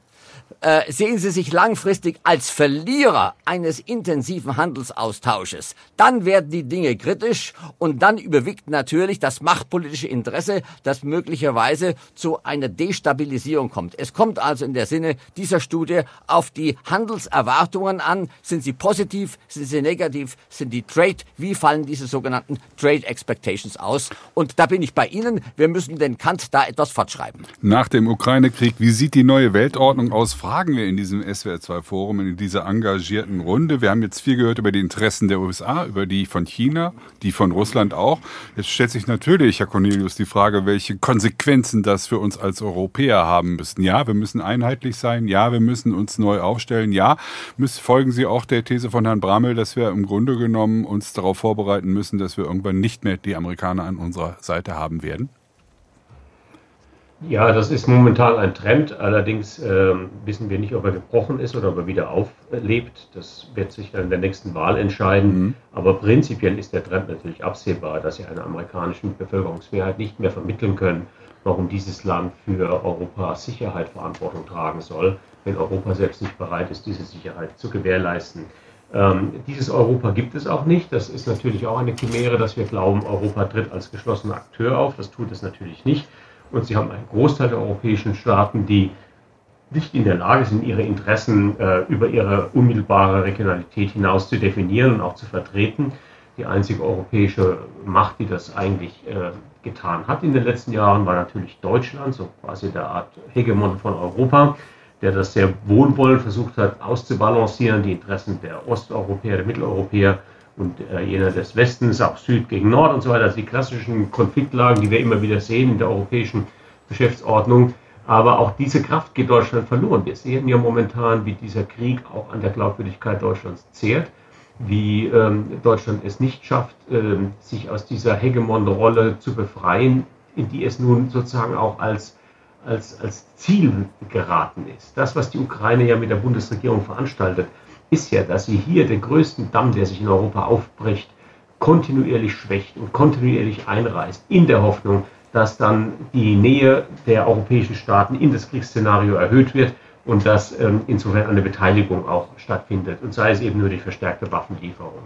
Äh, sehen Sie sich langfristig als Verlierer eines intensiven Handelsaustausches, dann werden die Dinge kritisch und dann überwiegt natürlich das machtpolitische Interesse, das möglicherweise zu einer Destabilisierung kommt. Es kommt also in der Sinne dieser Studie auf die Handelserwartungen an. Sind sie positiv, sind sie negativ, sind die Trade, wie fallen diese sogenannten Trade Expectations aus? Und da bin ich bei Ihnen. Wir müssen den Kant da etwas fortschreiben. Nach dem Ukraine-Krieg, wie sieht die neue Weltordnung aus? Fragen wir in diesem SWR2-Forum, in dieser engagierten Runde? Wir haben jetzt viel gehört über die Interessen der USA, über die von China, die von Russland auch. Jetzt stellt sich natürlich, Herr Cornelius, die Frage, welche Konsequenzen das für uns als Europäer haben müssen. Ja, wir müssen einheitlich sein. Ja, wir müssen uns neu aufstellen. Ja, müssen, folgen Sie auch der These von Herrn Bramel, dass wir im Grunde genommen uns darauf vorbereiten müssen, dass wir irgendwann nicht mehr die Amerikaner an unserer Seite haben werden? Ja, das ist momentan ein Trend. Allerdings äh, wissen wir nicht, ob er gebrochen ist oder ob er wieder auflebt. Das wird sich dann in der nächsten Wahl entscheiden. Mhm. Aber prinzipiell ist der Trend natürlich absehbar, dass sie einer amerikanischen Bevölkerungsmehrheit nicht mehr vermitteln können, warum dieses Land für Europas Sicherheit Verantwortung tragen soll, wenn Europa selbst nicht bereit ist, diese Sicherheit zu gewährleisten. Ähm, dieses Europa gibt es auch nicht. Das ist natürlich auch eine Chimäre, dass wir glauben, Europa tritt als geschlossener Akteur auf. Das tut es natürlich nicht. Und Sie haben einen Großteil der europäischen Staaten, die nicht in der Lage sind, ihre Interessen äh, über ihre unmittelbare Regionalität hinaus zu definieren und auch zu vertreten. Die einzige europäische Macht, die das eigentlich äh, getan hat in den letzten Jahren, war natürlich Deutschland, so quasi der Art Hegemon von Europa, der das sehr wohlwollend versucht hat auszubalancieren, die Interessen der Osteuropäer, der Mitteleuropäer und äh, jener des Westens, auch Süd gegen Nord und so weiter, also die klassischen Konfliktlagen, die wir immer wieder sehen in der europäischen Geschäftsordnung. Aber auch diese Kraft geht Deutschland verloren. Wir sehen ja momentan, wie dieser Krieg auch an der Glaubwürdigkeit Deutschlands zehrt, wie ähm, Deutschland es nicht schafft, ähm, sich aus dieser Hegemon-Rolle zu befreien, in die es nun sozusagen auch als, als, als Ziel geraten ist. Das, was die Ukraine ja mit der Bundesregierung veranstaltet, ist ja, dass sie hier den größten Damm, der sich in Europa aufbricht, kontinuierlich schwächt und kontinuierlich einreißt, in der Hoffnung, dass dann die Nähe der europäischen Staaten in das Kriegsszenario erhöht wird und dass ähm, insofern eine Beteiligung auch stattfindet und sei es eben nur die verstärkte Waffenlieferung.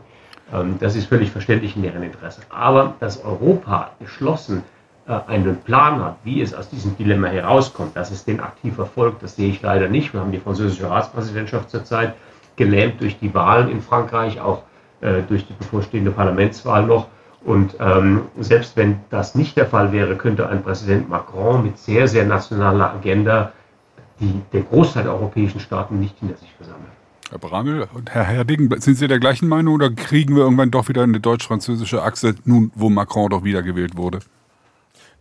Ähm, das ist völlig verständlich in deren Interesse. Aber dass Europa geschlossen äh, einen Plan hat, wie es aus diesem Dilemma herauskommt, dass es den aktiv verfolgt, das sehe ich leider nicht. Wir haben die französische Ratspräsidentschaft zurzeit gelähmt durch die Wahlen in Frankreich, auch äh, durch die bevorstehende Parlamentswahl noch. Und ähm, selbst wenn das nicht der Fall wäre, könnte ein Präsident Macron mit sehr, sehr nationaler Agenda die, den Großteil der europäischen Staaten nicht hinter sich versammeln. Herr Bramel und Herr Herding, sind Sie der gleichen Meinung oder kriegen wir irgendwann doch wieder eine deutsch-französische Achse, nun wo Macron doch wiedergewählt wurde?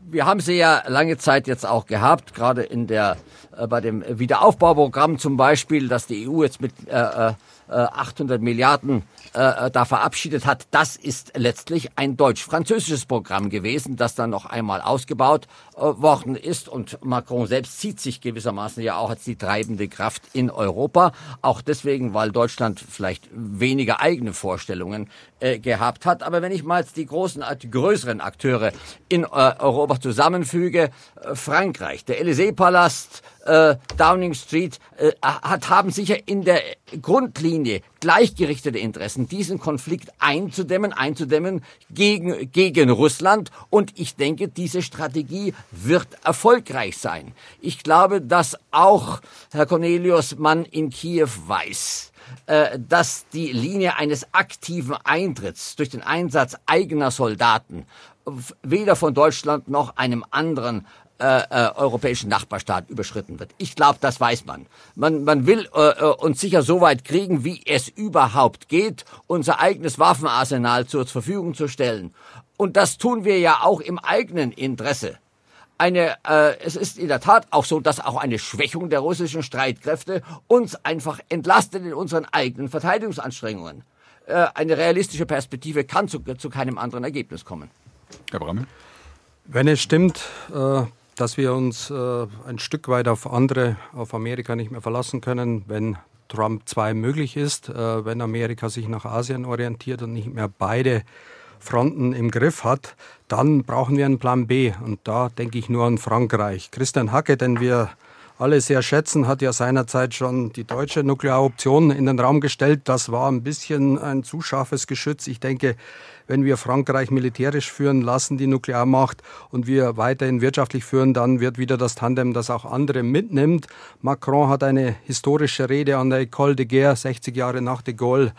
Wir haben sie ja lange Zeit jetzt auch gehabt, gerade in der äh, bei dem Wiederaufbauprogramm zum Beispiel, dass die EU jetzt mit äh, äh 800 Milliarden äh, äh, da verabschiedet hat, das ist letztlich ein deutsch-französisches Programm gewesen, das dann noch einmal ausgebaut äh, worden ist. Und Macron selbst sieht sich gewissermaßen ja auch als die treibende Kraft in Europa. Auch deswegen, weil Deutschland vielleicht weniger eigene Vorstellungen äh, gehabt hat. Aber wenn ich mal die großen, die größeren Akteure in äh, Europa zusammenfüge, äh, Frankreich, der Élysée-Palast, äh, Downing Street äh, hat, haben sicher in der Grundlinie gleichgerichtete Interessen, diesen Konflikt einzudämmen, einzudämmen gegen, gegen Russland. Und ich denke, diese Strategie wird erfolgreich sein. Ich glaube, dass auch Herr Cornelius Mann in Kiew weiß, äh, dass die Linie eines aktiven Eintritts durch den Einsatz eigener Soldaten weder von Deutschland noch einem anderen äh, äh, europäischen Nachbarstaat überschritten wird. Ich glaube, das weiß man. Man, man will äh, äh, uns sicher so weit kriegen, wie es überhaupt geht, unser eigenes Waffenarsenal zur Verfügung zu stellen. Und das tun wir ja auch im eigenen Interesse. Eine, äh, es ist in der Tat auch so, dass auch eine Schwächung der russischen Streitkräfte uns einfach entlastet in unseren eigenen Verteidigungsanstrengungen. Äh, eine realistische Perspektive kann zu, zu keinem anderen Ergebnis kommen. Herr Brammel? Wenn es stimmt, äh, dass wir uns äh, ein Stück weit auf andere, auf Amerika nicht mehr verlassen können, wenn Trump 2 möglich ist, äh, wenn Amerika sich nach Asien orientiert und nicht mehr beide Fronten im Griff hat, dann brauchen wir einen Plan B. Und da denke ich nur an Frankreich. Christian Hacke, den wir alle sehr schätzen, hat ja seinerzeit schon die deutsche Nuklearoption in den Raum gestellt. Das war ein bisschen ein zu scharfes Geschütz. Ich denke, wenn wir Frankreich militärisch führen lassen, die Nuklearmacht, und wir weiterhin wirtschaftlich führen, dann wird wieder das Tandem, das auch andere mitnimmt. Macron hat eine historische Rede an der École de Guerre, 60 Jahre nach de Gaulle,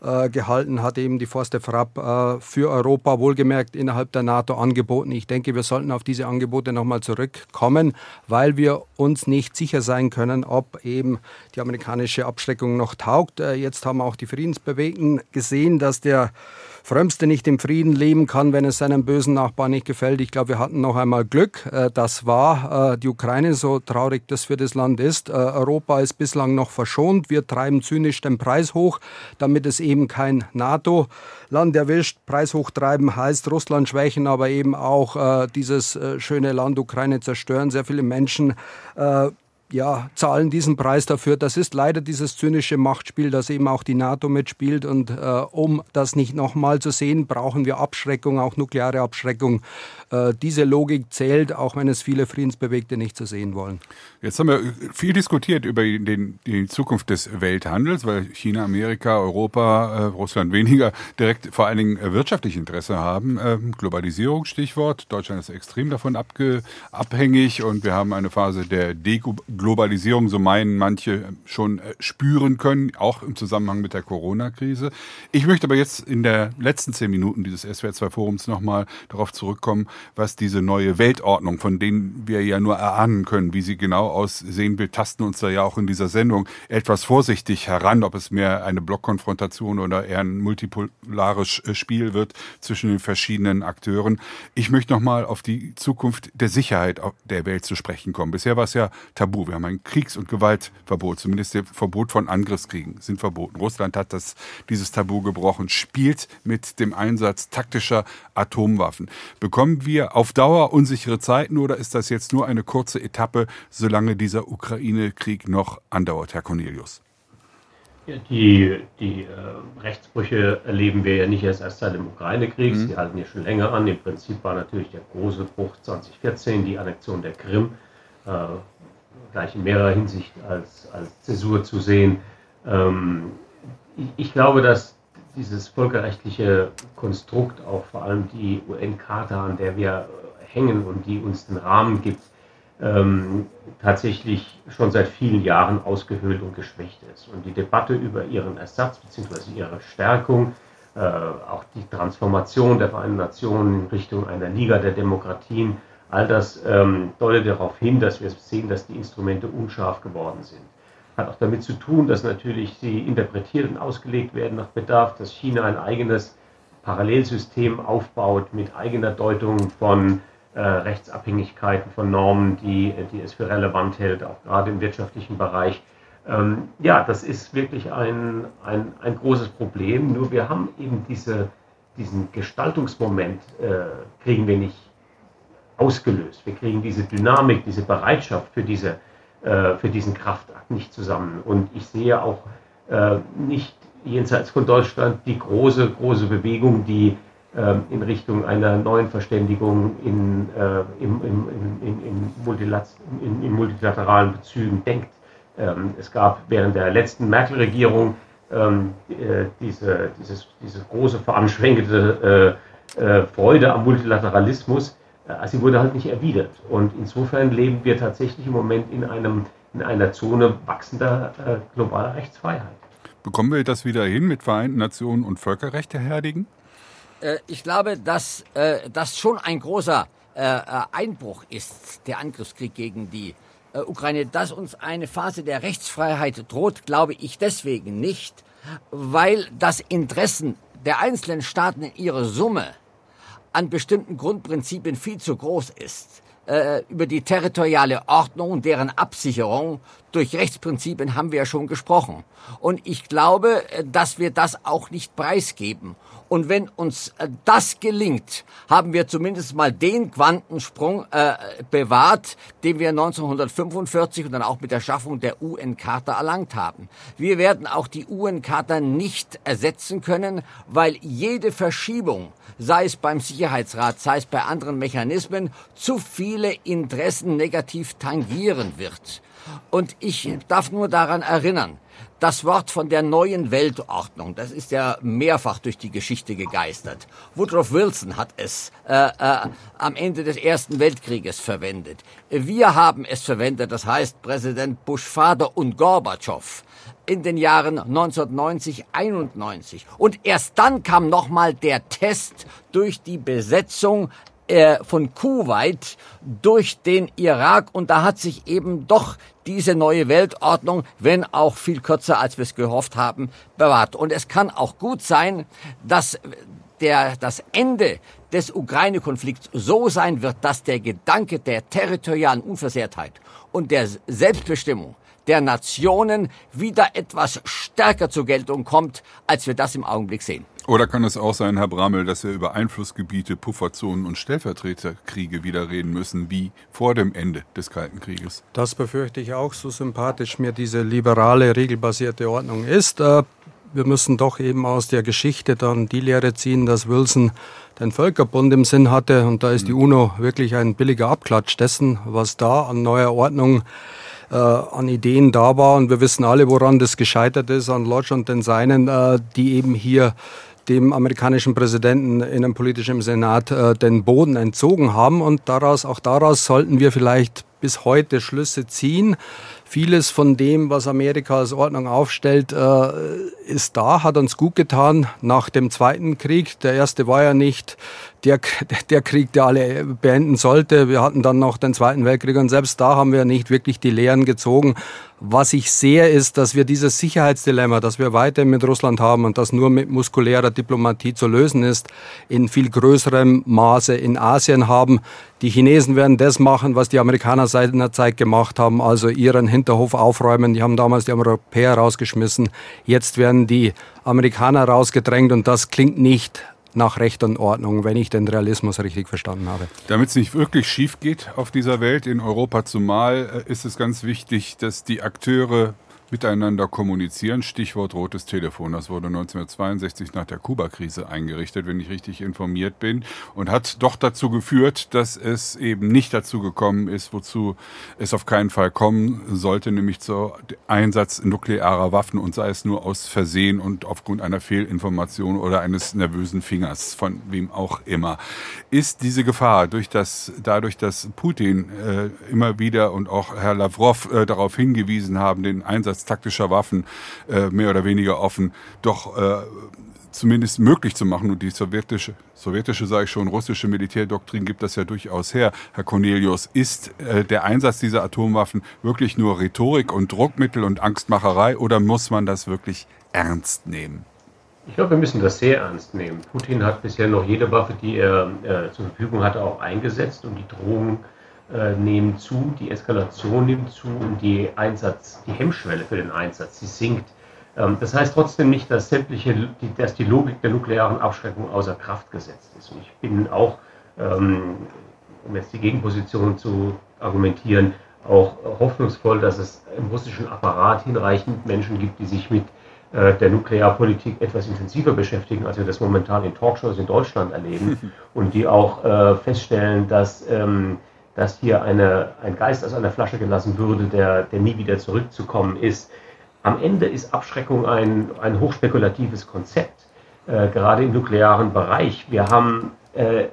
äh, gehalten, hat eben die Forste Frapp äh, für Europa wohlgemerkt innerhalb der NATO angeboten. Ich denke, wir sollten auf diese Angebote nochmal zurückkommen, weil wir uns nicht sicher sein können, ob eben die amerikanische Abschreckung noch taugt. Äh, jetzt haben auch die Friedensbewegten gesehen, dass der Frömmste nicht im Frieden leben kann, wenn es seinem bösen Nachbarn nicht gefällt. Ich glaube, wir hatten noch einmal Glück. Äh, das war äh, die Ukraine, so traurig das für das Land ist. Äh, Europa ist bislang noch verschont. Wir treiben zynisch den Preis hoch, damit es eben kein NATO-Land erwischt. Preis hochtreiben heißt Russland schwächen, aber eben auch dieses schöne Land Ukraine zerstören. Sehr viele Menschen ja, zahlen diesen Preis dafür. Das ist leider dieses zynische Machtspiel, das eben auch die NATO mitspielt. Und äh, um das nicht nochmal zu sehen, brauchen wir Abschreckung, auch nukleare Abschreckung. Äh, diese Logik zählt, auch wenn es viele Friedensbewegte nicht so sehen wollen. Jetzt haben wir viel diskutiert über den, die Zukunft des Welthandels, weil China, Amerika, Europa, äh, Russland weniger direkt vor allen Dingen äh, wirtschaftlich Interesse haben. Ähm, Globalisierung, Stichwort. Deutschland ist extrem davon abhängig und wir haben eine Phase der Deglobalisierung, so meinen manche, schon spüren können, auch im Zusammenhang mit der Corona-Krise. Ich möchte aber jetzt in der letzten zehn Minuten dieses SWR2-Forums nochmal darauf zurückkommen, was diese neue Weltordnung, von denen wir ja nur erahnen können, wie sie genau aussehen will, tasten uns da ja auch in dieser Sendung etwas vorsichtig heran, ob es mehr eine Blockkonfrontation oder eher ein multipolares äh, Spiel wird zwischen den verschiedenen Akteuren. Ich möchte nochmal auf die Zukunft der Sicherheit der Welt zu sprechen kommen. Bisher war es ja tabu. Wir haben ein Kriegs- und Gewaltverbot, zumindest das Verbot von Angriffskriegen sind verboten. Russland hat das, dieses Tabu gebrochen, spielt mit dem Einsatz taktischer Atomwaffen. Bekommen wir auf Dauer unsichere Zeiten oder ist das jetzt nur eine kurze Etappe, solange dieser Ukraine-Krieg noch andauert, Herr Cornelius? Die, die äh, Rechtsbrüche erleben wir ja nicht erst, erst seit dem Ukraine-Krieg. Mhm. Sie halten ja schon länger an. Im Prinzip war natürlich der große Bruch 2014, die Annexion der Krim, äh, gleich in mehrerer Hinsicht als, als Zäsur zu sehen. Ähm, ich, ich, glaube, dass dieses völkerrechtliche Konstrukt, auch vor allem die UN-Charta, an der wir hängen und die uns den Rahmen gibt, ähm, tatsächlich schon seit vielen Jahren ausgehöhlt und geschwächt ist. Und die Debatte über ihren Ersatz bzw. ihre Stärkung, äh, auch die Transformation der Vereinten Nationen in Richtung einer Liga der Demokratien, all das ähm, deutet darauf hin, dass wir sehen, dass die Instrumente unscharf geworden sind. Hat auch damit zu tun, dass natürlich sie interpretiert und ausgelegt werden nach Bedarf, dass China ein eigenes Parallelsystem aufbaut mit eigener Deutung von äh, Rechtsabhängigkeiten von Normen, die, die es für relevant hält, auch gerade im wirtschaftlichen Bereich. Ähm, ja, das ist wirklich ein, ein, ein großes Problem. Nur wir haben eben diese, diesen Gestaltungsmoment, äh, kriegen wir nicht ausgelöst. Wir kriegen diese Dynamik, diese Bereitschaft für, diese, für diesen Kraftakt nicht zusammen. Und ich sehe auch äh, nicht jenseits von Deutschland die große, große Bewegung, die ähm, in Richtung einer neuen Verständigung in, äh, im, im, in, in, multilateralen Bezügen denkt. Ähm, es gab während der letzten Merkel-Regierung ähm, äh, diese, dieses, diese große veranschwenkte äh, äh, Freude am Multilateralismus. Äh, sie wurde halt nicht erwidert. Und insofern leben wir tatsächlich im Moment in, einem, in einer Zone wachsender äh, globaler Rechtsfreiheit. Bekommen wir das wieder hin mit Vereinten Nationen und Völkerrechte, Herr Herdigen? Äh, ich glaube, dass äh, das schon ein großer äh, Einbruch ist, der Angriffskrieg gegen die Ukraine. Dass uns eine Phase der Rechtsfreiheit droht, glaube ich deswegen nicht, weil das Interessen der einzelnen Staaten in ihrer Summe an bestimmten Grundprinzipien viel zu groß ist. Äh, über die territoriale Ordnung deren Absicherung durch Rechtsprinzipien haben wir ja schon gesprochen. Und ich glaube, dass wir das auch nicht preisgeben. Und wenn uns äh, das gelingt, haben wir zumindest mal den Quantensprung äh, bewahrt, den wir 1945 und dann auch mit der Schaffung der UN-Charta erlangt haben. Wir werden auch die UN-Charta nicht ersetzen können, weil jede Verschiebung, sei es beim Sicherheitsrat, sei es bei anderen Mechanismen, zu viele Interessen negativ tangieren wird. Und ich darf nur daran erinnern, das Wort von der neuen Weltordnung, das ist ja mehrfach durch die Geschichte gegeistert. Woodrow Wilson hat es äh, äh, am Ende des Ersten Weltkrieges verwendet. Wir haben es verwendet, das heißt Präsident Bush Vater und Gorbatschow in den Jahren 1990, 91. Und erst dann kam nochmal der Test durch die Besetzung äh, von Kuwait durch den Irak und da hat sich eben doch diese neue Weltordnung, wenn auch viel kürzer als wir es gehofft haben, bewahrt. Und es kann auch gut sein, dass der, das Ende des Ukraine-Konflikts so sein wird, dass der Gedanke der territorialen Unversehrtheit und der Selbstbestimmung der Nationen wieder etwas stärker zur Geltung kommt, als wir das im Augenblick sehen. Oder kann es auch sein, Herr Bramel, dass wir über Einflussgebiete, Pufferzonen und Stellvertreterkriege wieder reden müssen, wie vor dem Ende des Kalten Krieges? Das befürchte ich auch, so sympathisch mir diese liberale, regelbasierte Ordnung ist. Äh, wir müssen doch eben aus der Geschichte dann die Lehre ziehen, dass Wilson den Völkerbund im Sinn hatte. Und da ist die UNO wirklich ein billiger Abklatsch dessen, was da an neuer Ordnung äh, an Ideen da war. Und wir wissen alle, woran das gescheitert ist, an Lodge und den Seinen, äh, die eben hier dem amerikanischen Präsidenten in einem politischen Senat äh, den Boden entzogen haben. Und daraus, auch daraus sollten wir vielleicht bis heute Schlüsse ziehen. Vieles von dem, was Amerika als Ordnung aufstellt, äh, ist da, hat uns gut getan nach dem Zweiten Krieg. Der erste war ja nicht der, der Krieg, der alle beenden sollte. Wir hatten dann noch den Zweiten Weltkrieg und selbst da haben wir nicht wirklich die Lehren gezogen. Was ich sehe, ist, dass wir dieses Sicherheitsdilemma, das wir weiter mit Russland haben und das nur mit muskulärer Diplomatie zu lösen ist, in viel größerem Maße in Asien haben. Die Chinesen werden das machen, was die Amerikaner seit einer Zeit gemacht haben, also ihren Hinterhof aufräumen. Die haben damals die Europäer rausgeschmissen. Jetzt werden die Amerikaner rausgedrängt und das klingt nicht nach Recht und Ordnung, wenn ich den Realismus richtig verstanden habe. Damit es nicht wirklich schief geht auf dieser Welt, in Europa zumal, äh, ist es ganz wichtig, dass die Akteure miteinander kommunizieren. Stichwort rotes Telefon. Das wurde 1962 nach der Kuba-Krise eingerichtet, wenn ich richtig informiert bin, und hat doch dazu geführt, dass es eben nicht dazu gekommen ist, wozu es auf keinen Fall kommen sollte, nämlich zur Einsatz nuklearer Waffen und sei es nur aus Versehen und aufgrund einer Fehlinformation oder eines nervösen Fingers von wem auch immer. Ist diese Gefahr durch das, dadurch, dass Putin äh, immer wieder und auch Herr Lavrov äh, darauf hingewiesen haben, den Einsatz Einsatz taktischer Waffen äh, mehr oder weniger offen doch äh, zumindest möglich zu machen. Und die sowjetische, sowjetische, sage ich schon, russische Militärdoktrin gibt das ja durchaus her, Herr Cornelius. Ist äh, der Einsatz dieser Atomwaffen wirklich nur Rhetorik und Druckmittel und Angstmacherei oder muss man das wirklich ernst nehmen? Ich glaube, wir müssen das sehr ernst nehmen. Putin hat bisher noch jede Waffe, die er äh, zur Verfügung hatte, auch eingesetzt, um die Drohungen äh, nehmen zu, die Eskalation nimmt zu und die Einsatz, die Hemmschwelle für den Einsatz, sie sinkt. Ähm, das heißt trotzdem nicht, dass sämtliche, die, dass die Logik der nuklearen Abschreckung außer Kraft gesetzt ist. Und ich bin auch, ähm, um jetzt die Gegenposition zu argumentieren, auch hoffnungsvoll, dass es im russischen Apparat hinreichend Menschen gibt, die sich mit äh, der Nuklearpolitik etwas intensiver beschäftigen, als wir das momentan in Talkshows in Deutschland erleben und die auch äh, feststellen, dass ähm, dass hier eine, ein Geist aus einer Flasche gelassen würde, der, der nie wieder zurückzukommen ist. Am Ende ist Abschreckung ein, ein hochspekulatives Konzept, äh, gerade im nuklearen Bereich. Wir haben äh,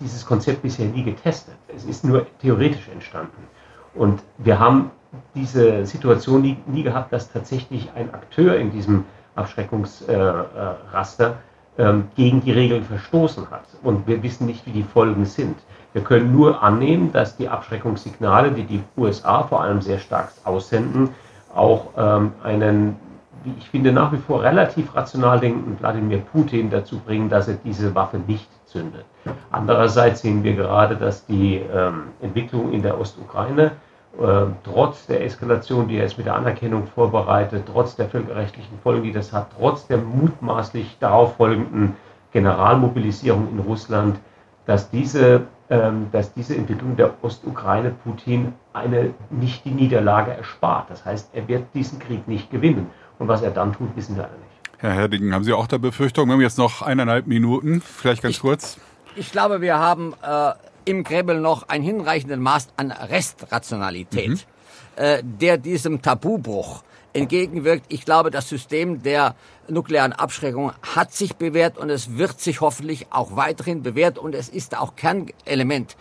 dieses Konzept bisher nie getestet. Es ist nur theoretisch entstanden. Und wir haben diese Situation nie, nie gehabt, dass tatsächlich ein Akteur in diesem Abschreckungsraster äh, äh, gegen die Regeln verstoßen hat. Und wir wissen nicht, wie die Folgen sind. Wir können nur annehmen, dass die Abschreckungssignale, die die USA vor allem sehr stark aussenden, auch ähm, einen, wie ich finde, nach wie vor relativ rational denkenden Wladimir Putin dazu bringen, dass er diese Waffe nicht zündet. Andererseits sehen wir gerade, dass die ähm, Entwicklung in der Ostukraine äh, trotz der Eskalation, die er jetzt mit der Anerkennung vorbereitet, trotz der völkerrechtlichen Folgen, die das hat, trotz der mutmaßlich darauf folgenden Generalmobilisierung in Russland, dass diese dass diese Entwicklung der Ostukraine Putin eine nicht die Niederlage erspart. Das heißt, er wird diesen Krieg nicht gewinnen. Und was er dann tut, wissen wir alle nicht. Herr Herdingen, haben Sie auch der Befürchtung, wir haben jetzt noch eineinhalb Minuten, vielleicht ganz ich, kurz? Ich glaube, wir haben äh, im Gräbel noch ein hinreichendes Maß an Restrationalität, mhm. äh, der diesem Tabubruch entgegenwirkt. Ich glaube, das System der nuklearen Abschreckung hat sich bewährt und es wird sich hoffentlich auch weiterhin bewährt und es ist auch Kernelement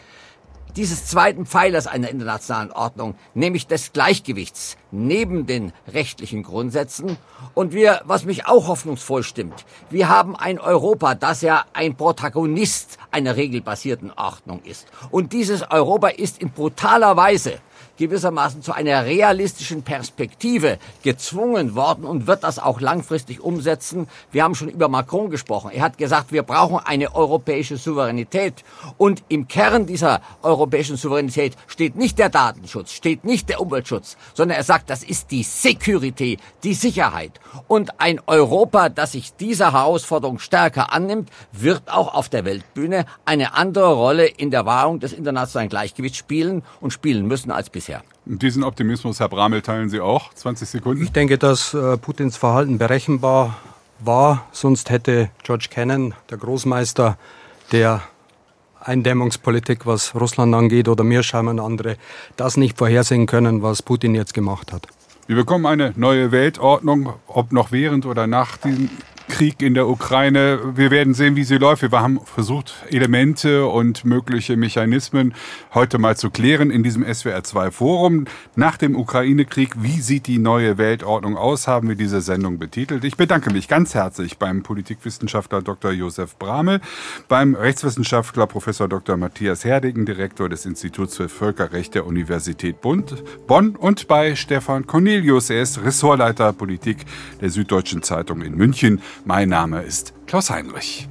dieses zweiten Pfeilers einer internationalen Ordnung, nämlich des Gleichgewichts neben den rechtlichen Grundsätzen. Und wir, was mich auch hoffnungsvoll stimmt, wir haben ein Europa, das ja ein Protagonist einer regelbasierten Ordnung ist. Und dieses Europa ist in brutaler Weise gewissermaßen zu einer realistischen Perspektive gezwungen worden und wird das auch langfristig umsetzen. Wir haben schon über Macron gesprochen. Er hat gesagt, wir brauchen eine europäische Souveränität. Und im Kern dieser europäischen Souveränität steht nicht der Datenschutz, steht nicht der Umweltschutz, sondern er sagt, das ist die Security, die Sicherheit. Und ein Europa, das sich dieser Herausforderung stärker annimmt, wird auch auf der Weltbühne eine andere Rolle in der Wahrung des internationalen Gleichgewichts spielen und spielen müssen als bisher bisher. Diesen Optimismus, Herr Bramel, teilen Sie auch? 20 Sekunden? Ich denke, dass äh, Putins Verhalten berechenbar war. Sonst hätte George Kennan, der Großmeister der Eindämmungspolitik, was Russland angeht, oder mir scheinbar andere, das nicht vorhersehen können, was Putin jetzt gemacht hat. Wir bekommen eine neue Weltordnung, ob noch während oder nach diesem Krieg in der Ukraine. Wir werden sehen, wie sie läuft. Wir haben versucht, Elemente und mögliche Mechanismen heute mal zu klären in diesem SWR2 Forum. Nach dem Ukraine-Krieg, wie sieht die neue Weltordnung aus, haben wir diese Sendung betitelt. Ich bedanke mich ganz herzlich beim Politikwissenschaftler Dr. Josef Bramel, beim Rechtswissenschaftler Professor Dr. Matthias Herdigen, Direktor des Instituts für Völkerrecht der Universität Bonn und bei Stefan Cornelius. Er ist Ressortleiter Politik der Süddeutschen Zeitung in München. Mein Name ist Klaus Heinrich.